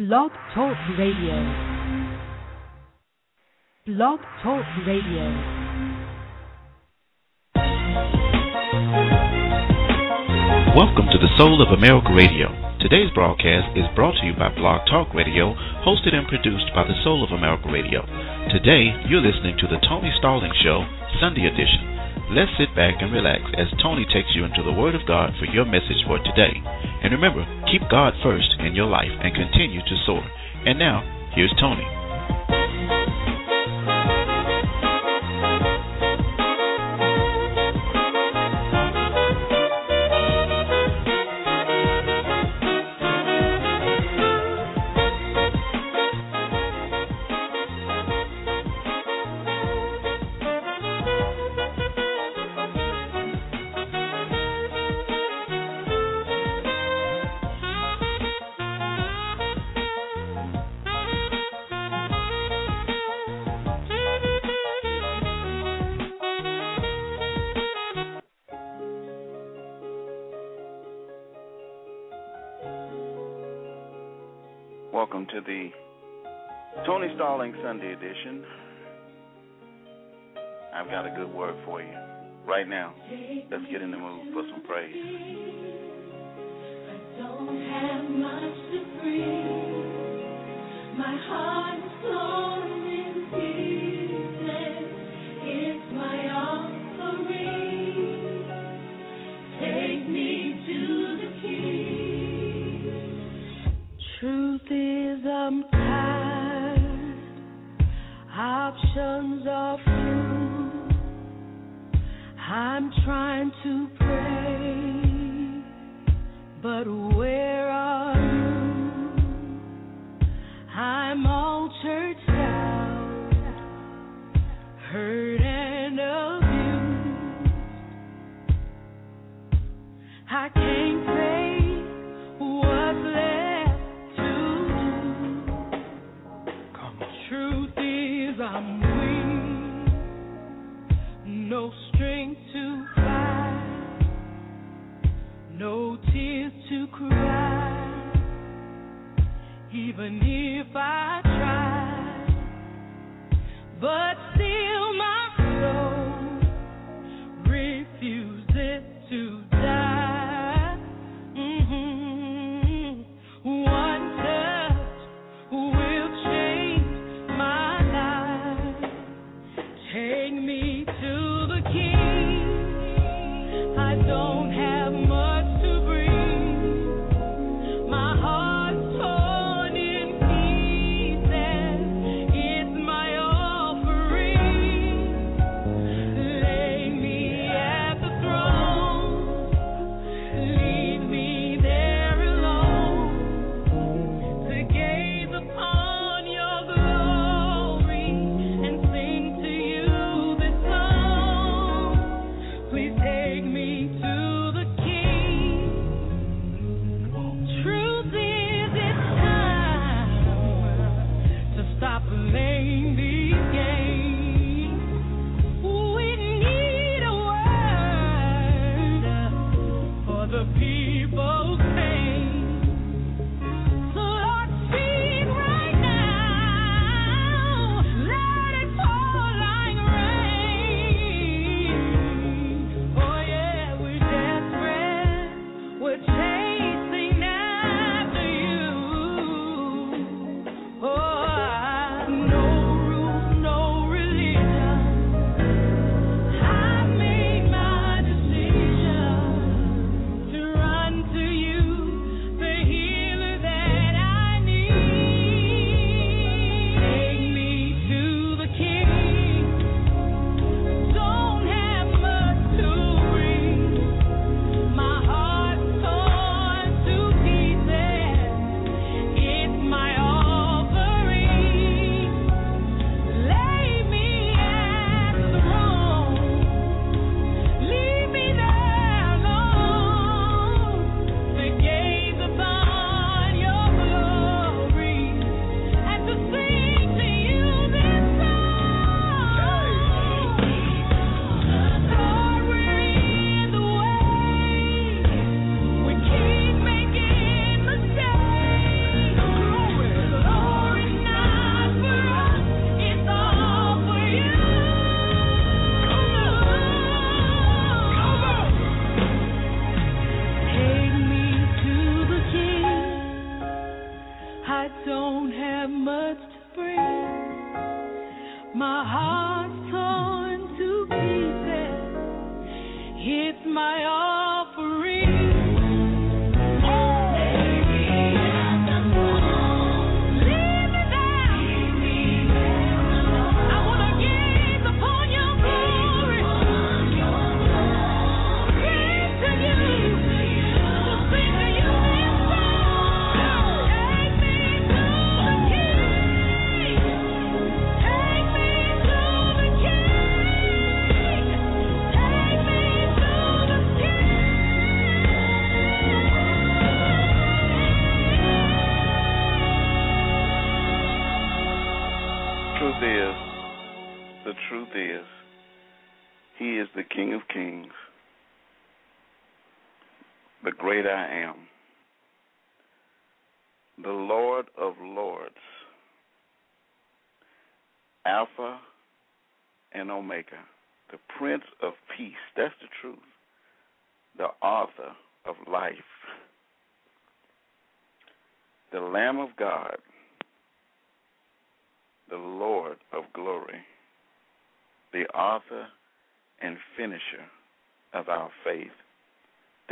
Blog Talk Radio. Blog Talk Radio. Welcome to the Soul of America Radio. Today's broadcast is brought to you by Blog Talk Radio, hosted and produced by the Soul of America Radio. Today, you're listening to the Tony Stallings Show, Sunday edition. Let's sit back and relax as Tony takes you into the Word of God for your message for today. And remember, keep God first in your life and continue to soar. And now, here's Tony. I've got a good word for you. Right now, let's get in the mood for some praise. don't have much to bring. My heart is torn in pieces. It's my offering. Take me to the King. Truth is, I'm tired. Options are I'm trying to pray. But where Even if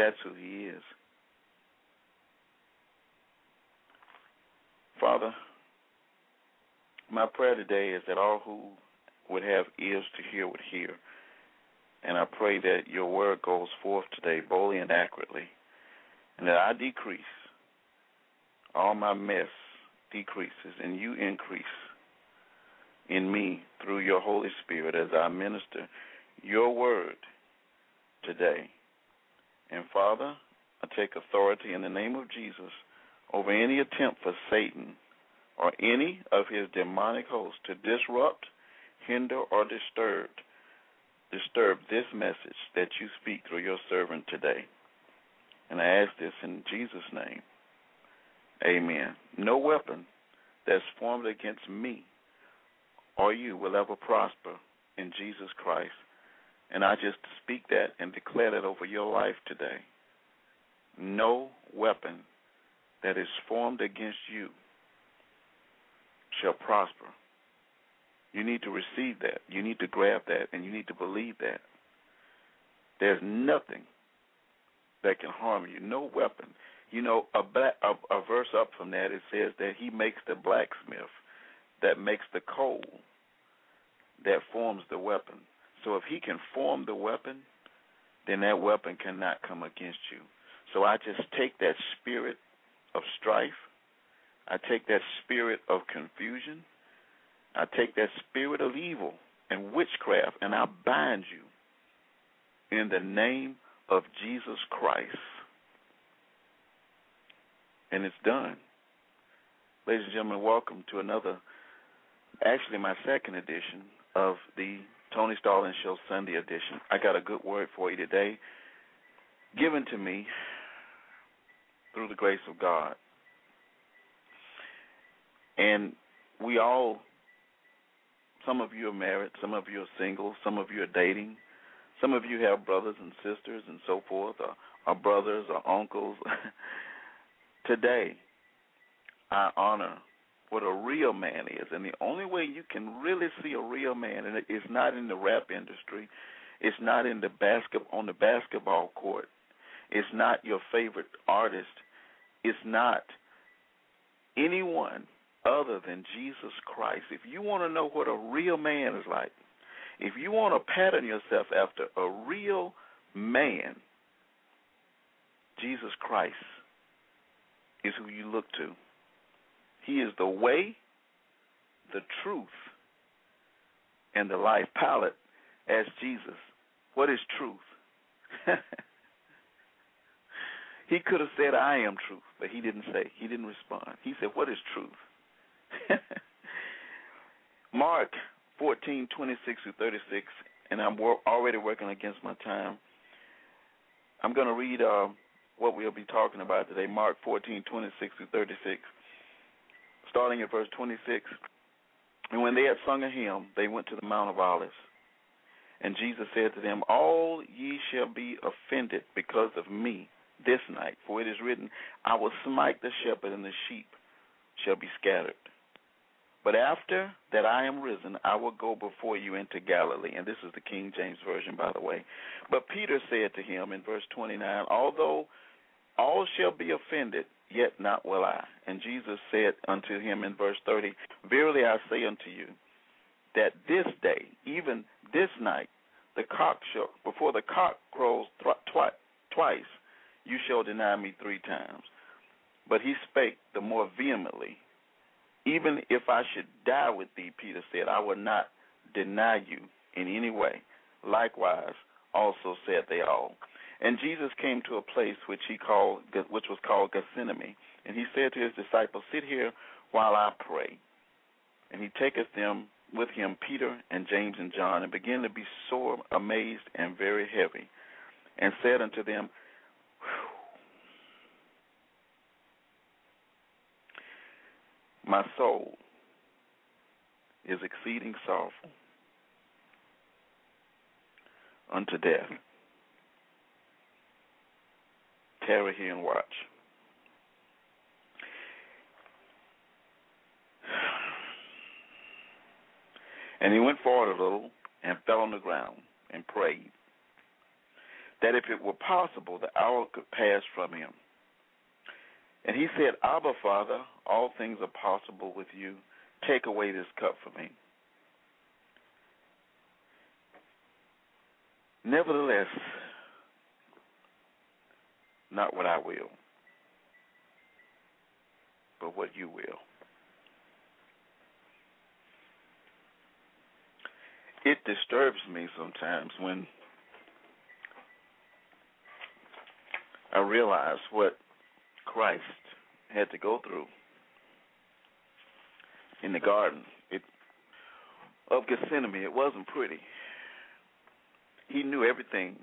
That's who He is. Father, my prayer today is that all who would have ears to hear would hear. And I pray that your word goes forth today boldly and accurately, and that I decrease, all my mess decreases, and you increase in me through your Holy Spirit as I minister your word today. And Father, I take authority in the name of Jesus over any attempt for Satan or any of his demonic hosts to disrupt, hinder, or disturb disturb this message that you speak through your servant today. And I ask this in Jesus' name. Amen. No weapon that's formed against me or you will ever prosper in Jesus Christ. And I just speak that and declare that over your life today. No weapon that is formed against you shall prosper. You need to receive that. You need to grab that, and you need to believe that. There's nothing that can harm you. No weapon. You know, a, black, a, a verse up from that it says that He makes the blacksmith that makes the coal that forms the weapon. So if He can form the weapon, then that weapon cannot come against you. So I just take that spirit of strife. I take that spirit of confusion. I take that spirit of evil and witchcraft and I bind you in the name of Jesus Christ. And it's done. Ladies and gentlemen, welcome to another, actually my second edition of the Tony Stallings Show Sunday edition. I got a good word for you today, given to me through the grace of God. And we all some of you are married, some of you are single, some of you are dating, some of you have brothers and sisters and so forth, or, or brothers or uncles. Today, I honor what a real man is, and the only way you can really see a real man, and it's not in the rap industry, it's not in the basket on the basketball court, it's not your favorite artist, it's not anyone other than Jesus Christ. If you want to know what a real man is like, if you want to pattern yourself after a real man, Jesus Christ is who you look to. He is the way, the truth, and the life. Pilate asked Jesus, What is truth? he could have said, I am truth, but he didn't say. He didn't respond. He said, What is truth? Mark 14, 26 through 36, and I'm already working against my time. I'm going to read uh, what we'll be talking about today, Mark 14, 26 through 36. Starting at verse 26. And when they had sung a hymn, they went to the Mount of Olives. And Jesus said to them, All ye shall be offended because of me this night, for it is written, I will smite the shepherd, and the sheep shall be scattered. But after that I am risen, I will go before you into Galilee. And this is the King James Version, by the way. But Peter said to him in verse 29, Although all shall be offended, yet not will I. And Jesus said unto him in verse 30, Verily I say unto you, that this day, even this night, the cock shall, before the cock crows th- twi- twice, you shall deny me three times. But he spake the more vehemently, Even if I should die with thee, Peter said, I will not deny you in any way. Likewise, also said they all. And Jesus came to a place which he called, which was called Gethsemane, and he said to his disciples, Sit here while I pray. And he taketh them with him, Peter and James and John, and began to be sore amazed and very heavy, and said unto them, My soul is exceeding sorrowful unto death. Tarry here and watch. And he went forward a little and fell on the ground and prayed that if it were possible, the hour could pass from him. And he said, Abba, Father, all things are possible with you. Take away this cup from me. Nevertheless, not what I will, but what you will. It disturbs me sometimes when I realize what Christ had to go through in the garden it, of Gethsemane. It wasn't pretty. He knew everything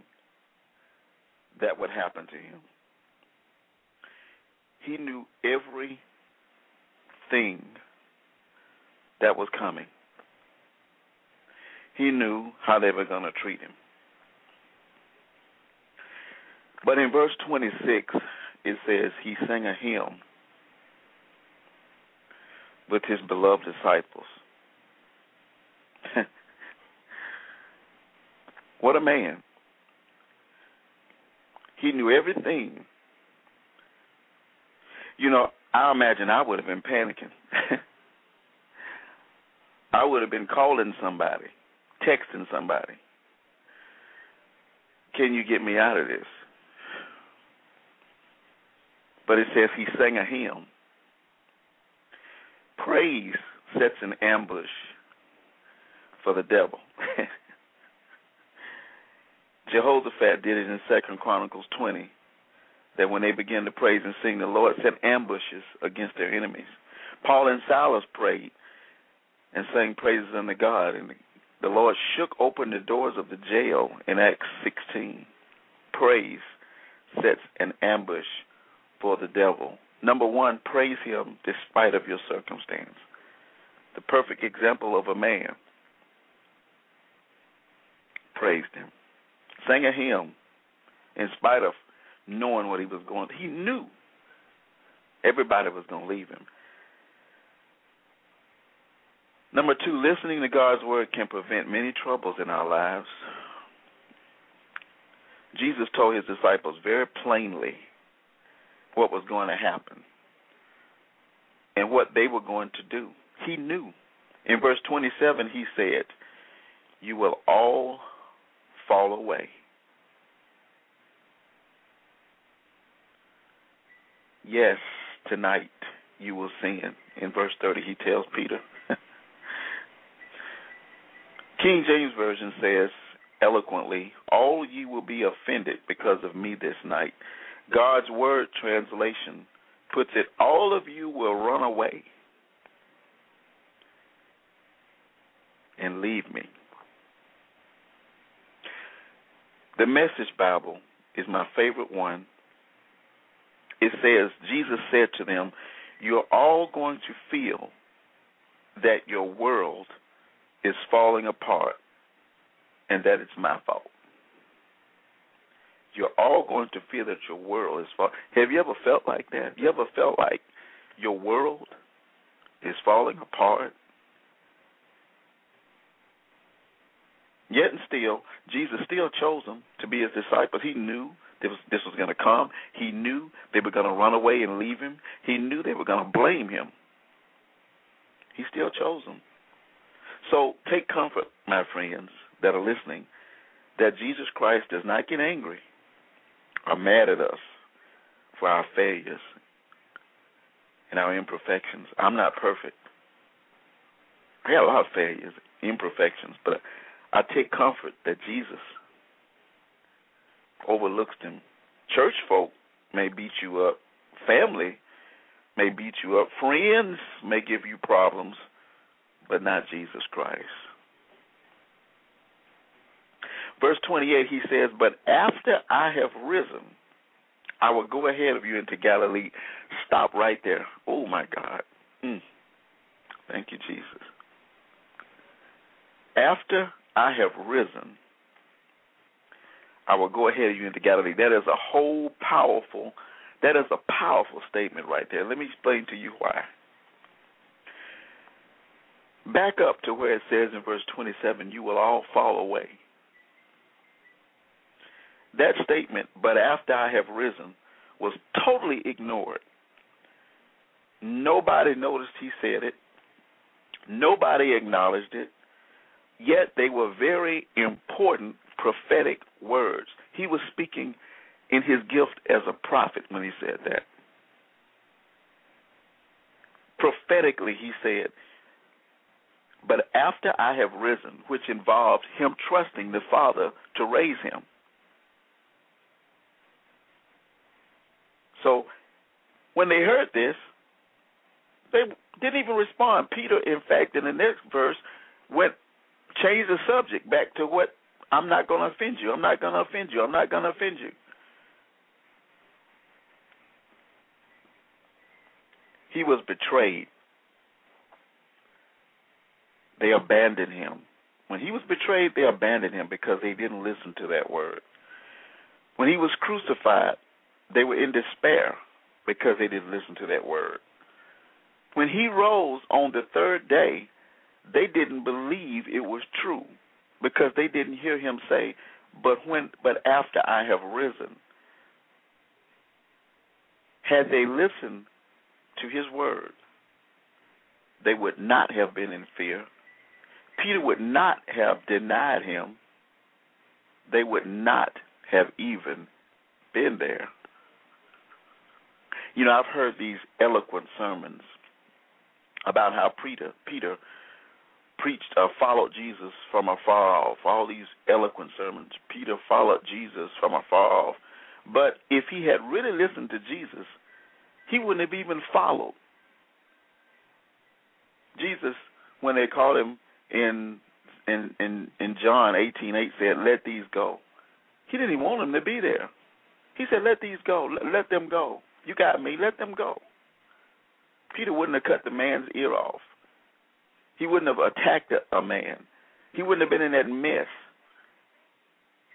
that would happen to him. He knew everything that was coming. He knew how they were going to treat him. But in verse 26, it says, He sang a hymn with his beloved disciples. what a man. He knew everything. You know, I imagine I would have been panicking. I would have been calling somebody, texting somebody. Can you get me out of this? But it says he sang a hymn. Praise sets an ambush for the devil. Jehoshaphat did it in Second Chronicles twenty. That when they began to praise and sing, the Lord set ambushes against their enemies. Paul and Silas prayed and sang praises unto God, and the Lord shook open the doors of the jail in Acts sixteen. Praise sets an ambush for the devil. Number one, praise him despite of your circumstance. The perfect example of a man praised him. Sang a hymn in spite of knowing what he was going. He knew everybody was going to leave him. Number two, listening to God's word can prevent many troubles in our lives. Jesus told his disciples very plainly what was going to happen and what they were going to do. He knew. In verse 27, he said, You will all fall away. Yes, tonight you will sin. In verse 30, he tells Peter. King James Version says eloquently, All ye will be offended because of me this night. God's Word translation puts it, All of you will run away and leave me. The Message Bible is my favorite one. It says, Jesus said to them, You're all going to feel that your world is falling apart and that it's my fault. You're all going to feel that your world is falling. Have you ever felt like that? Have You ever felt like your world is falling apart. Yet and still, Jesus still chose them to be his disciples. He knew this was, this was going to come. He knew they were going to run away and leave him. He knew they were going to blame him. He still chose them. So take comfort, my friends that are listening, that Jesus Christ does not get angry or mad at us for our failures and our imperfections. I'm not perfect. I have a lot of failures, imperfections, but I take comfort that Jesus overlooks them. Church folk may beat you up, family may beat you up, friends may give you problems, but not Jesus Christ. Verse 28, he says, But after I have risen, I will go ahead of you into Galilee. Stop right there. Oh, my God. Mm. Thank you, Jesus. After I have risen, I will go ahead of you into Galilee. That is a whole powerful, that is a powerful statement right there. Let me explain to you why. Back up to where it says in verse 27, you will all fall away. That statement, but after I have risen, was totally ignored. Nobody noticed he said it. Nobody acknowledged it. Yet they were very important prophetic words. He was speaking in his gift as a prophet when he said that. Prophetically, he said, But after I have risen, which involved him trusting the Father to raise him. So when they heard this, they didn't even respond. Peter, in fact, in the next verse, went changed the subject back to what I'm not going to offend you. I'm not going to offend you. I'm not going to offend you. He was betrayed. They abandoned him. When he was betrayed, they abandoned him because they didn't listen to that word. When he was crucified, they were in despair because they didn't listen to that word. When he rose on the third day, they didn't believe it was true because they didn't hear him say, "But when but after I have risen." Had they listened to his word, they would not have been in fear. Peter would not have denied him. They would not have even been there. You know, I've heard these eloquent sermons about how Peter Peter preached or followed Jesus from afar off. All these eloquent sermons. Peter followed Jesus from afar off. But if he had really listened to Jesus, he wouldn't have even followed. Jesus, when they called him in in in, in John eighteen eight, said, "Let these go." He didn't even want them to be there. He said, "Let these go. Let, let them go. You got me. Let them go." Peter wouldn't have cut the man's ear off. He wouldn't have attacked a, man. He wouldn't have been in that mess.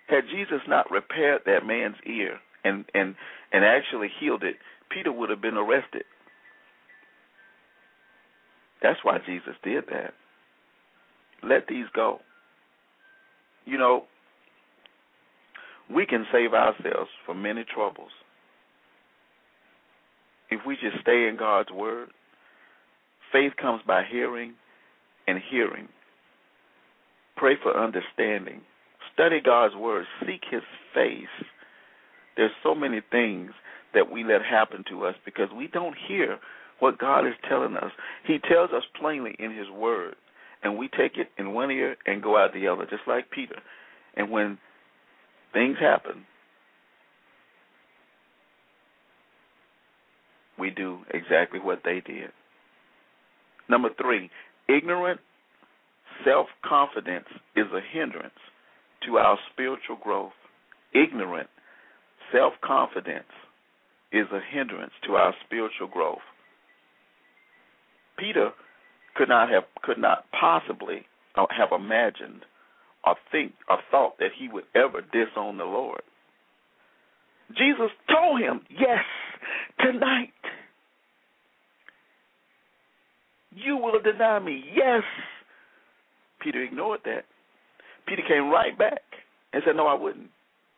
Had Jesus not repaired that man's ear and and and actually healed it, Peter would have been arrested. That's why Jesus did that. Let these go. You know, we can save ourselves from many troubles if we just stay in God's word. Faith comes by hearing and hearing. Pray for understanding. Study God's word. Seek his face. There's so many things that we let happen to us because we don't hear what God is telling us. He tells us plainly in his word, and we take it in one ear and go out the other, just like Peter. And when things happen, we do exactly what they did. Number three, ignorant self confidence is a hindrance to our spiritual growth. Ignorant self confidence is a hindrance to our spiritual growth. Peter could not have could not possibly uh, have imagined or think or thought that he would ever disown the Lord. Jesus told him, Yes, tonight You will deny me. Yes. Peter ignored that. Peter came right back and said, No, I wouldn't.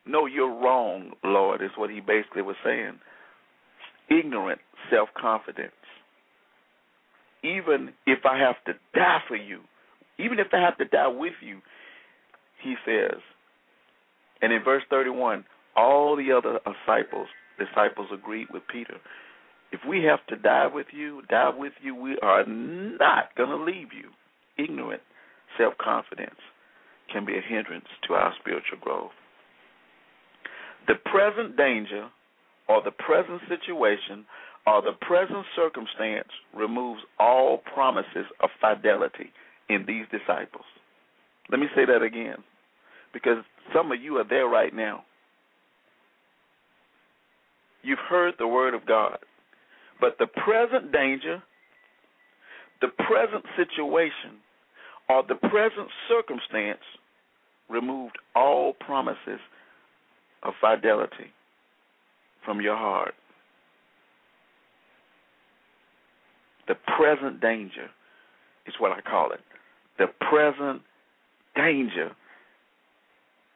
No, you're wrong, Lord, is what he basically was saying. Ignorant self confidence. Even if I have to die for you, even if I have to die with you, he says. And in verse 31, all the other disciples disciples agreed with Peter. If we have to die with you, die with you, we are not going to leave you. Ignorant self confidence can be a hindrance to our spiritual growth. The present danger or the present situation or the present circumstance removes all promises of fidelity in these disciples. Let me say that again because some of you are there right now. You've heard the word of God, but the present danger, the present situation, or the present circumstance removed all promises of fidelity from your heart. The present danger is what I call it. The present danger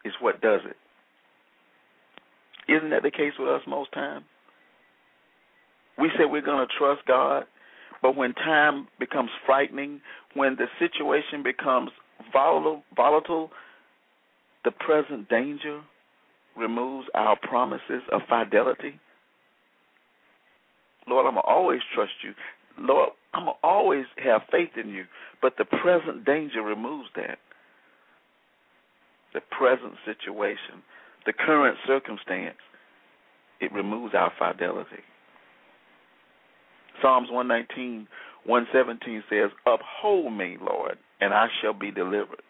is what does it. Isn't that the case with us most times? We say we're going to trust God, but when time becomes frightening, when the situation becomes volatile, the present danger removes our promises of fidelity. Lord, I'm going to always trust you. Lord, I'm going to always have faith in you. But the present danger removes that. The present situation, the current circumstance, it removes our fidelity. Psalms 119, 117 says, Uphold me, Lord, and I shall be delivered.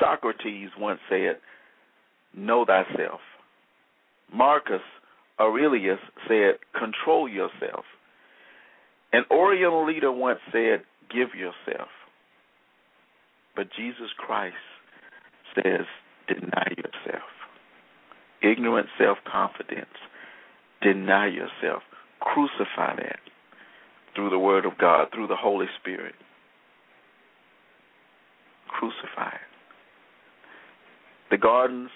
Socrates once said, Know thyself. Marcus Aurelius said, Control yourself. An Oriental leader once said, Give yourself. But Jesus Christ says, Deny yourself. Ignorant self confidence. Deny yourself. Crucify that through the Word of God, through the Holy Spirit. Crucify it. The gardens,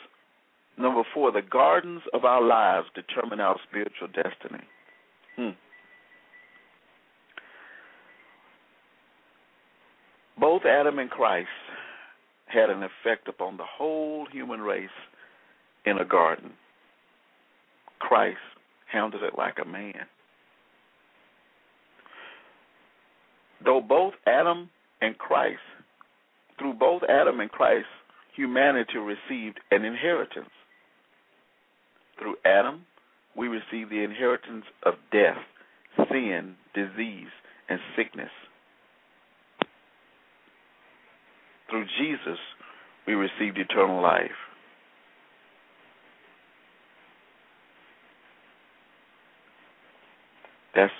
number four, the gardens of our lives determine our spiritual destiny. Hmm. Both Adam and Christ had an effect upon the whole human race in a garden. Christ handled it like a man. Though both Adam and Christ, through both Adam and Christ, humanity received an inheritance. Through Adam, we receive the inheritance of death, sin, disease, and sickness. Through Jesus, we received eternal life. That's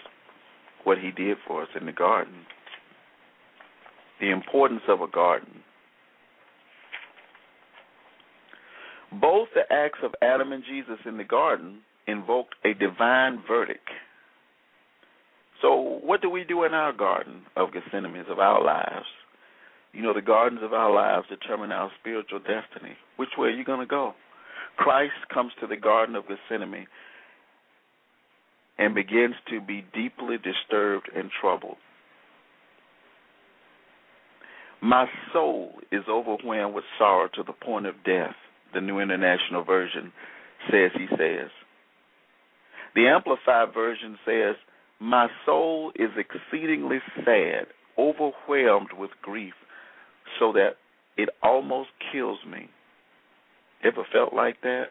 what he did for us in the garden. The importance of a garden. Both the acts of Adam and Jesus in the garden invoked a divine verdict. So, what do we do in our garden of Gethsemane, of our lives? You know, the gardens of our lives determine our spiritual destiny. Which way are you going to go? Christ comes to the Garden of Gethsemane and begins to be deeply disturbed and troubled. My soul is overwhelmed with sorrow to the point of death, the New International Version says he says. The Amplified Version says, My soul is exceedingly sad, overwhelmed with grief, so that it almost kills me. Ever felt like that?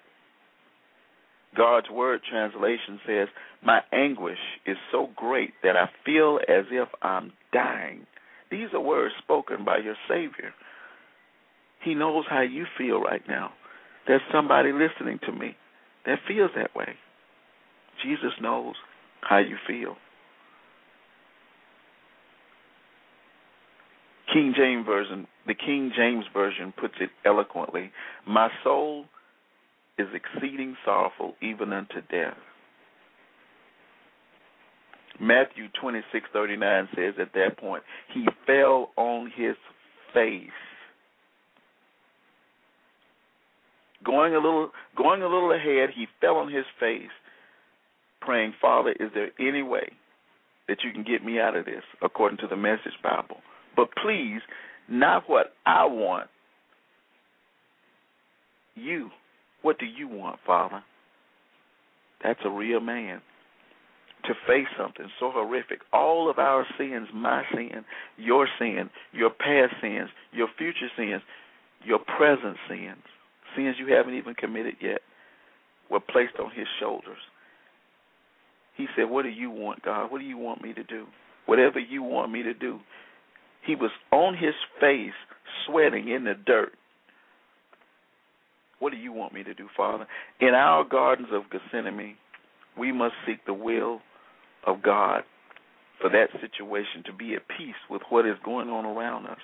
God's Word translation says, My anguish is so great that I feel as if I'm dying. These are words spoken by your Savior. He knows how you feel right now. There's somebody listening to me that feels that way. Jesus knows how you feel. King James version, the King James version puts it eloquently. My soul is exceeding sorrowful even unto death. Matthew twenty six thirty nine says at that point, he fell on his face. Going a little going a little ahead, he fell on his face, praying, Father, is there any way that you can get me out of this, according to the message Bible? But please, not what I want. You. What do you want, Father? That's a real man. To face something so horrific. All of our sins, my sin, your sin, your past sins, your future sins, your present sins, sins you haven't even committed yet, were placed on his shoulders. He said, What do you want, God? What do you want me to do? Whatever you want me to do. He was on his face, sweating in the dirt. What do you want me to do, Father? In our gardens of Gethsemane, we must seek the will of God for that situation to be at peace with what is going on around us.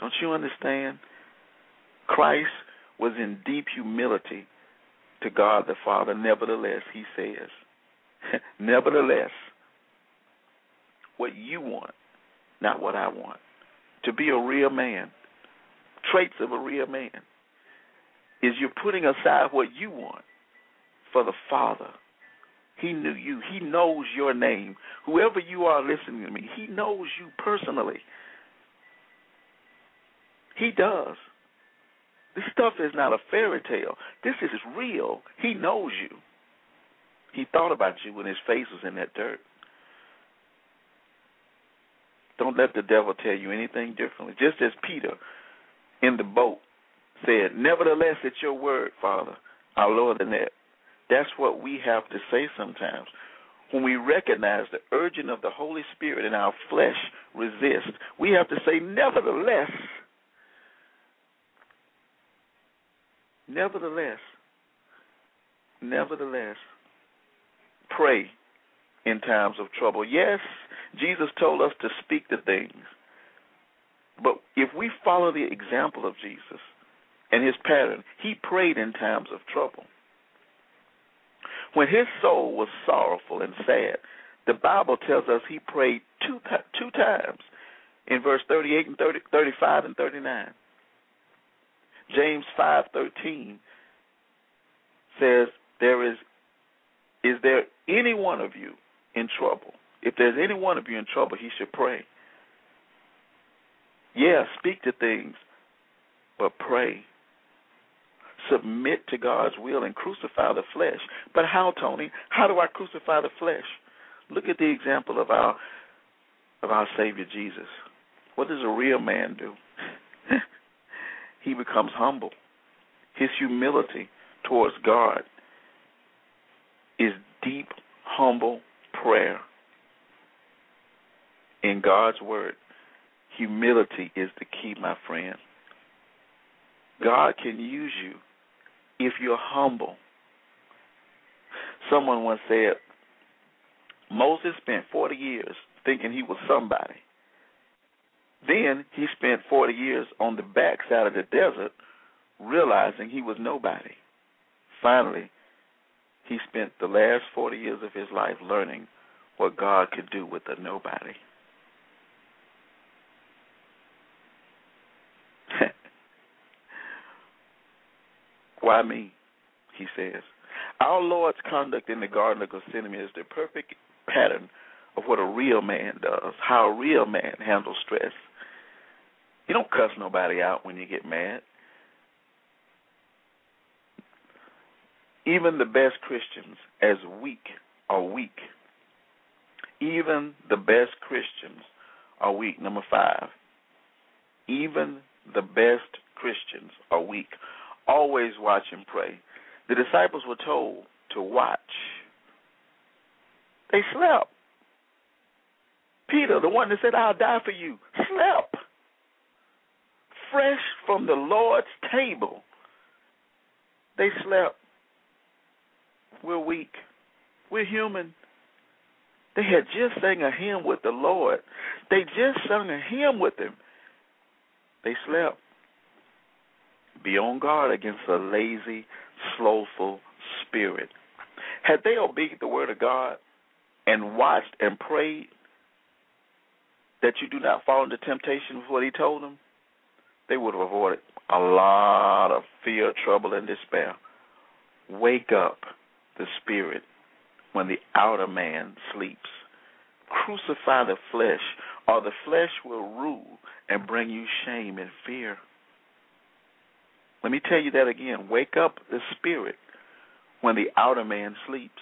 Don't you understand? Christ was in deep humility to God the Father. Nevertheless, he says, Nevertheless, what you want, not what I want. To be a real man, traits of a real man, is you're putting aside what you want for the Father. He knew you. He knows your name. Whoever you are listening to me, He knows you personally. He does. This stuff is not a fairy tale. This is real. He knows you. He thought about you when his face was in that dirt. Don't let the devil tell you anything differently. Just as Peter in the boat said, Nevertheless, it's your word, Father, our Lord and that. That's what we have to say sometimes. When we recognize the urging of the Holy Spirit and our flesh resist, we have to say, Nevertheless, nevertheless, nevertheless, pray in times of trouble. Yes, Jesus told us to speak the things. But if we follow the example of Jesus and his pattern, he prayed in times of trouble. When his soul was sorrowful and sad, the Bible tells us he prayed two two times in verse 38 and 30, 35 and 39. James 5:13 says there is is there any one of you in trouble? If there's any one of you in trouble, he should pray. Yeah, speak to things, but pray. Submit to God's will and crucify the flesh. But how, Tony? How do I crucify the flesh? Look at the example of our of our Savior Jesus. What does a real man do? he becomes humble. His humility towards God is deep, humble prayer. In God's word, humility is the key, my friend. God can use you if you're humble. Someone once said, Moses spent 40 years thinking he was somebody. Then he spent 40 years on the backside of the desert realizing he was nobody. Finally, he spent the last 40 years of his life learning what God could do with a nobody. Why me? He says. Our Lord's conduct in the Garden of Gethsemane is the perfect pattern of what a real man does, how a real man handles stress. You don't cuss nobody out when you get mad. Even the best Christians, as weak, are weak. Even the best Christians are weak. Number five, even the best Christians are weak. Always watch and pray. The disciples were told to watch. They slept. Peter, the one that said, I'll die for you, slept. Fresh from the Lord's table. They slept. We're weak. We're human. They had just sang a hymn with the Lord. They just sung a hymn with him. They slept. Be on guard against a lazy, slothful spirit. Had they obeyed the word of God, and watched and prayed that you do not fall into temptation with what he told them, they would have avoided a lot of fear, trouble, and despair. Wake up the spirit when the outer man sleeps. Crucify the flesh, or the flesh will rule and bring you shame and fear. Let me tell you that again. Wake up the spirit when the outer man sleeps.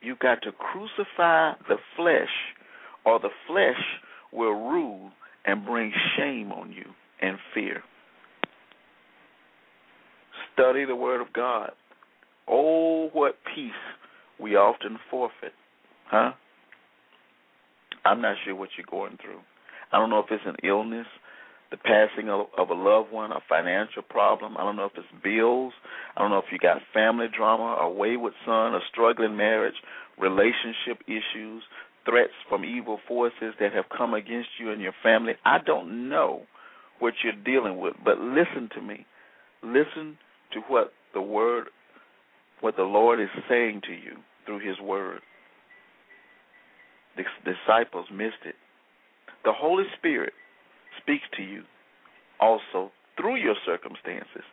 You've got to crucify the flesh, or the flesh will rule and bring shame on you and fear. Study the Word of God. Oh, what peace we often forfeit. Huh? I'm not sure what you're going through. I don't know if it's an illness, the passing of, of a loved one, a financial problem. I don't know if it's bills. I don't know if you got family drama, a wayward son, a struggling marriage, relationship issues, threats from evil forces that have come against you and your family. I don't know what you're dealing with, but listen to me. Listen to what the word what the Lord is saying to you through his word. The disciples missed it. The Holy Spirit speaks to you also through your circumstances.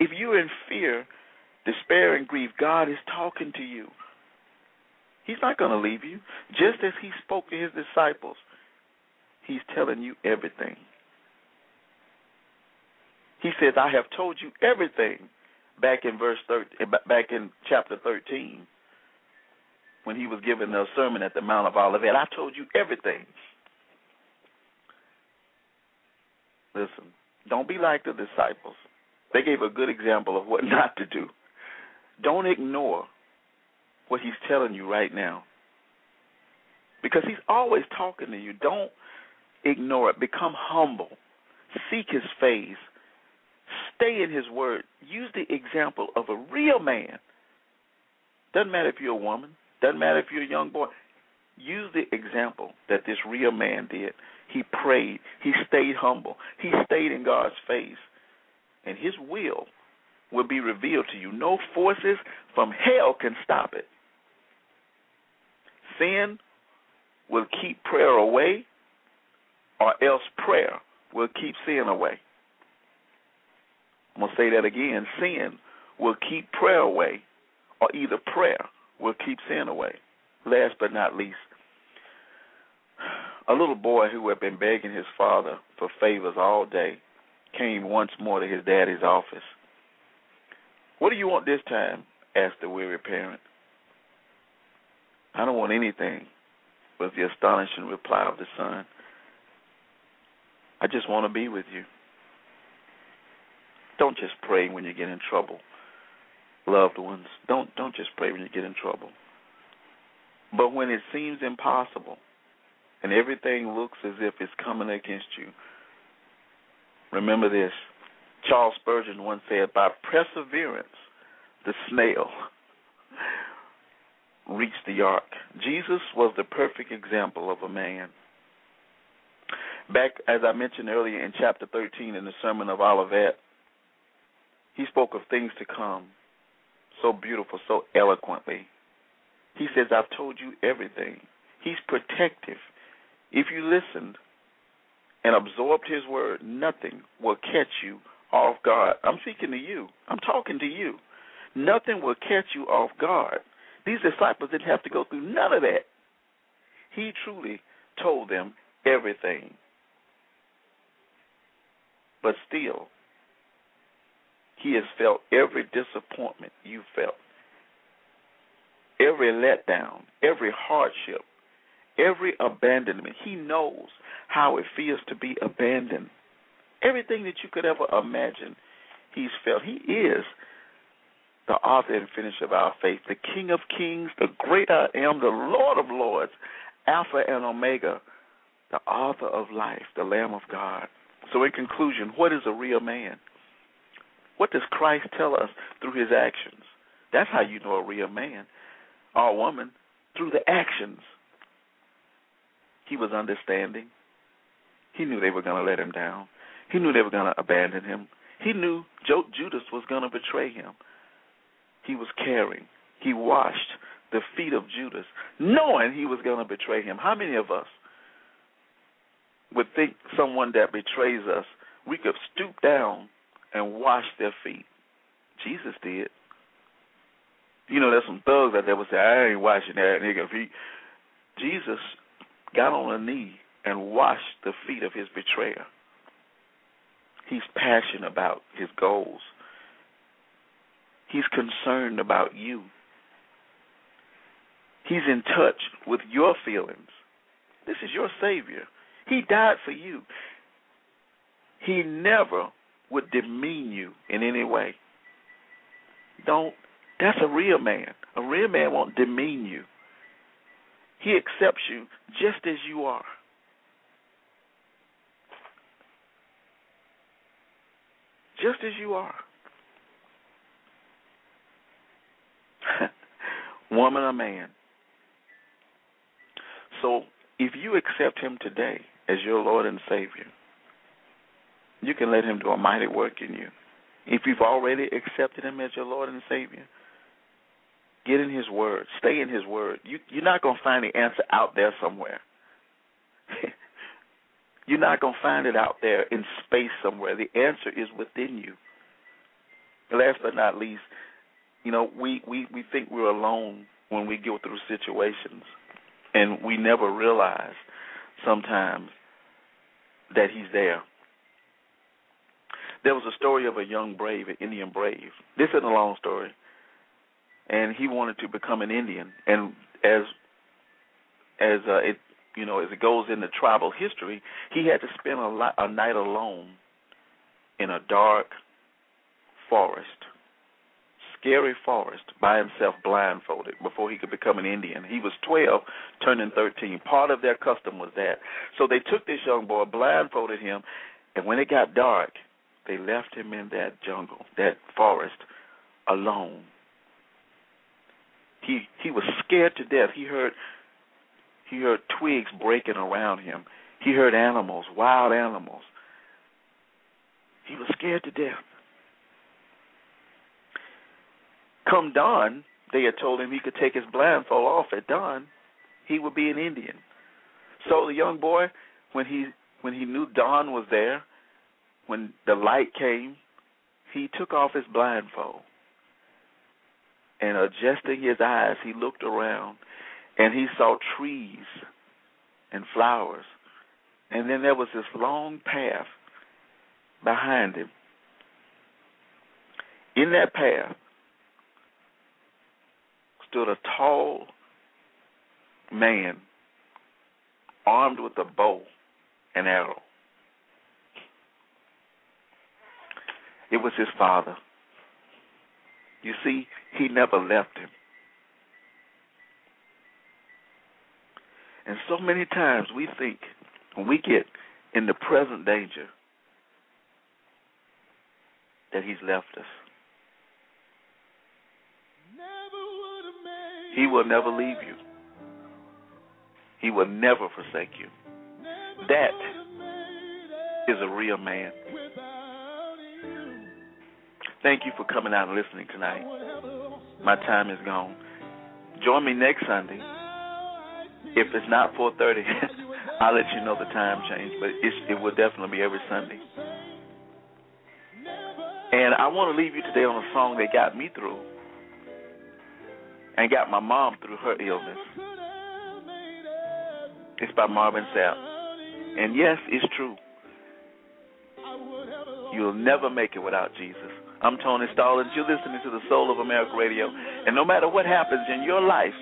If you're in fear, despair, and grief, God is talking to you. He's not going to leave you. Just as He spoke to His disciples, He's telling you everything. He says, I have told you everything back in verse 13, back in chapter 13 when he was giving a sermon at the Mount of Olivet. I told you everything. Listen, don't be like the disciples. They gave a good example of what not to do. Don't ignore what he's telling you right now. Because he's always talking to you. Don't ignore it. Become humble. Seek his face. Stay in his word. Use the example of a real man. Doesn't matter if you're a woman. Doesn't matter if you're a young boy. Use the example that this real man did. He prayed. He stayed humble. He stayed in God's face. And his will will be revealed to you. No forces from hell can stop it. Sin will keep prayer away, or else prayer will keep sin away. I'm going to say that again. Sin will keep prayer away, or either prayer will keep sin away. Last but not least, a little boy who had been begging his father for favors all day came once more to his daddy's office. What do you want this time? asked the weary parent. I don't want anything, was the astonishing reply of the son. I just want to be with you. Don't just pray when you get in trouble. Loved ones, don't don't just pray when you get in trouble. But when it seems impossible and everything looks as if it's coming against you, remember this. Charles Spurgeon once said, by perseverance, the snail reached the ark. Jesus was the perfect example of a man. Back, as I mentioned earlier in chapter 13 in the Sermon of Olivet, he spoke of things to come so beautiful, so eloquently. He says, I've told you everything. He's protective. If you listened and absorbed his word, nothing will catch you off guard. I'm speaking to you. I'm talking to you. Nothing will catch you off guard. These disciples didn't have to go through none of that. He truly told them everything. But still, he has felt every disappointment you felt, every letdown, every hardship, every abandonment. He knows how it feels to be abandoned. Everything that you could ever imagine, he's felt. He is the author and finisher of our faith, the King of Kings, the great I am, the Lord of Lords, Alpha and Omega, the author of life, the Lamb of God. So, in conclusion, what is a real man? What does Christ tell us through his actions? That's how you know a real man or woman, through the actions. He was understanding. He knew they were going to let him down. He knew they were going to abandon him. He knew Judas was going to betray him. He was caring. He washed the feet of Judas, knowing he was going to betray him. How many of us would think someone that betrays us, we could stoop down and wash their feet? Jesus did. You know, there's some thugs out there would say, I ain't washing that nigga feet. Jesus got on a knee and washed the feet of his betrayer. He's passionate about his goals. He's concerned about you. He's in touch with your feelings. This is your Savior. He died for you. He never would demean you in any way. Don't. That's a real man. A real man won't demean you. He accepts you just as you are. Just as you are. Woman or man. So if you accept him today as your Lord and Savior, you can let him do a mighty work in you. If you've already accepted him as your Lord and Savior, get in his word. Stay in his word. You, you're not going to find the answer out there somewhere. you're not going to find it out there in space somewhere. The answer is within you. Last but not least, you know, we, we, we think we're alone when we go through situations, and we never realize sometimes that he's there. There was a story of a young brave, an Indian brave. This isn't a long story. And he wanted to become an Indian. And as as uh, it you know as it goes into tribal history, he had to spend a, li- a night alone in a dark forest, scary forest, by himself, blindfolded, before he could become an Indian. He was 12, turning 13. Part of their custom was that. So they took this young boy, blindfolded him, and when it got dark, they left him in that jungle, that forest, alone. He he was scared to death. He heard he heard twigs breaking around him. He heard animals, wild animals. He was scared to death. Come dawn, they had told him he could take his blindfold off at dawn. He would be an Indian. So the young boy, when he when he knew dawn was there, when the light came, he took off his blindfold. And uh, adjusting his eyes, he looked around and he saw trees and flowers. And then there was this long path behind him. In that path stood a tall man armed with a bow and arrow. It was his father. You see, he never left him. And so many times we think when we get in the present danger that he's left us. He will never leave you. He will never forsake you. That is a real man. Thank you for coming out and listening tonight. My time is gone. Join me next Sunday. If it's not 4:30, I'll let you know the time change, but it will definitely be every Sunday. And I want to leave you today on a song that got me through and got my mom through her illness. It's by Marvin Sapp. And yes, it's true. You'll never make it without Jesus. I'm Tony Stallings. You're listening to the Soul of America Radio. And no matter what happens in your life,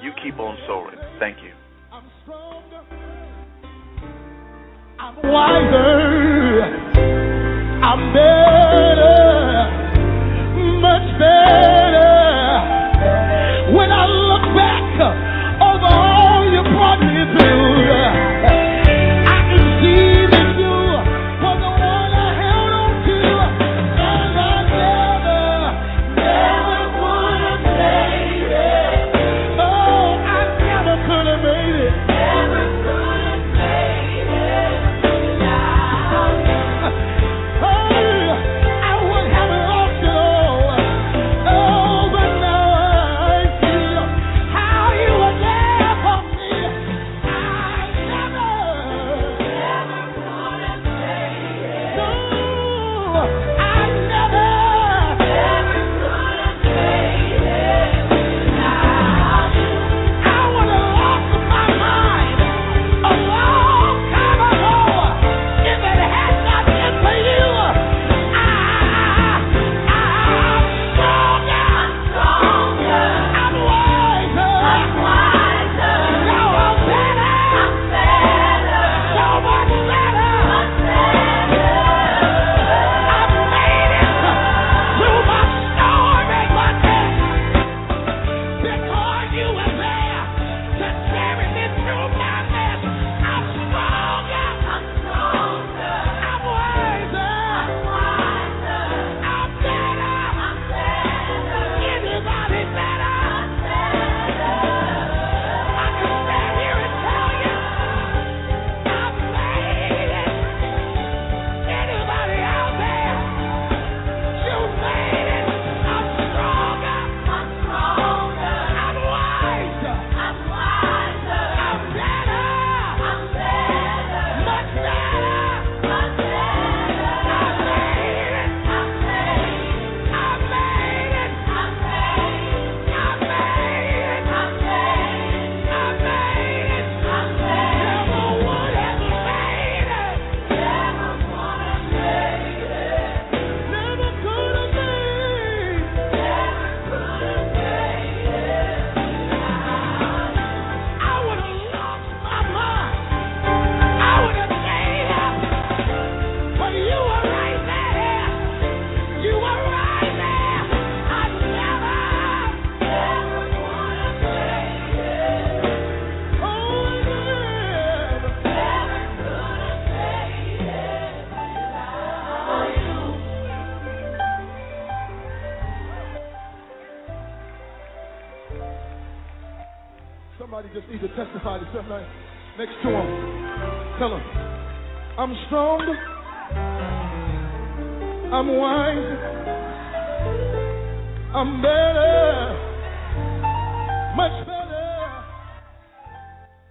you keep on soaring. Thank you. wiser. I'm better,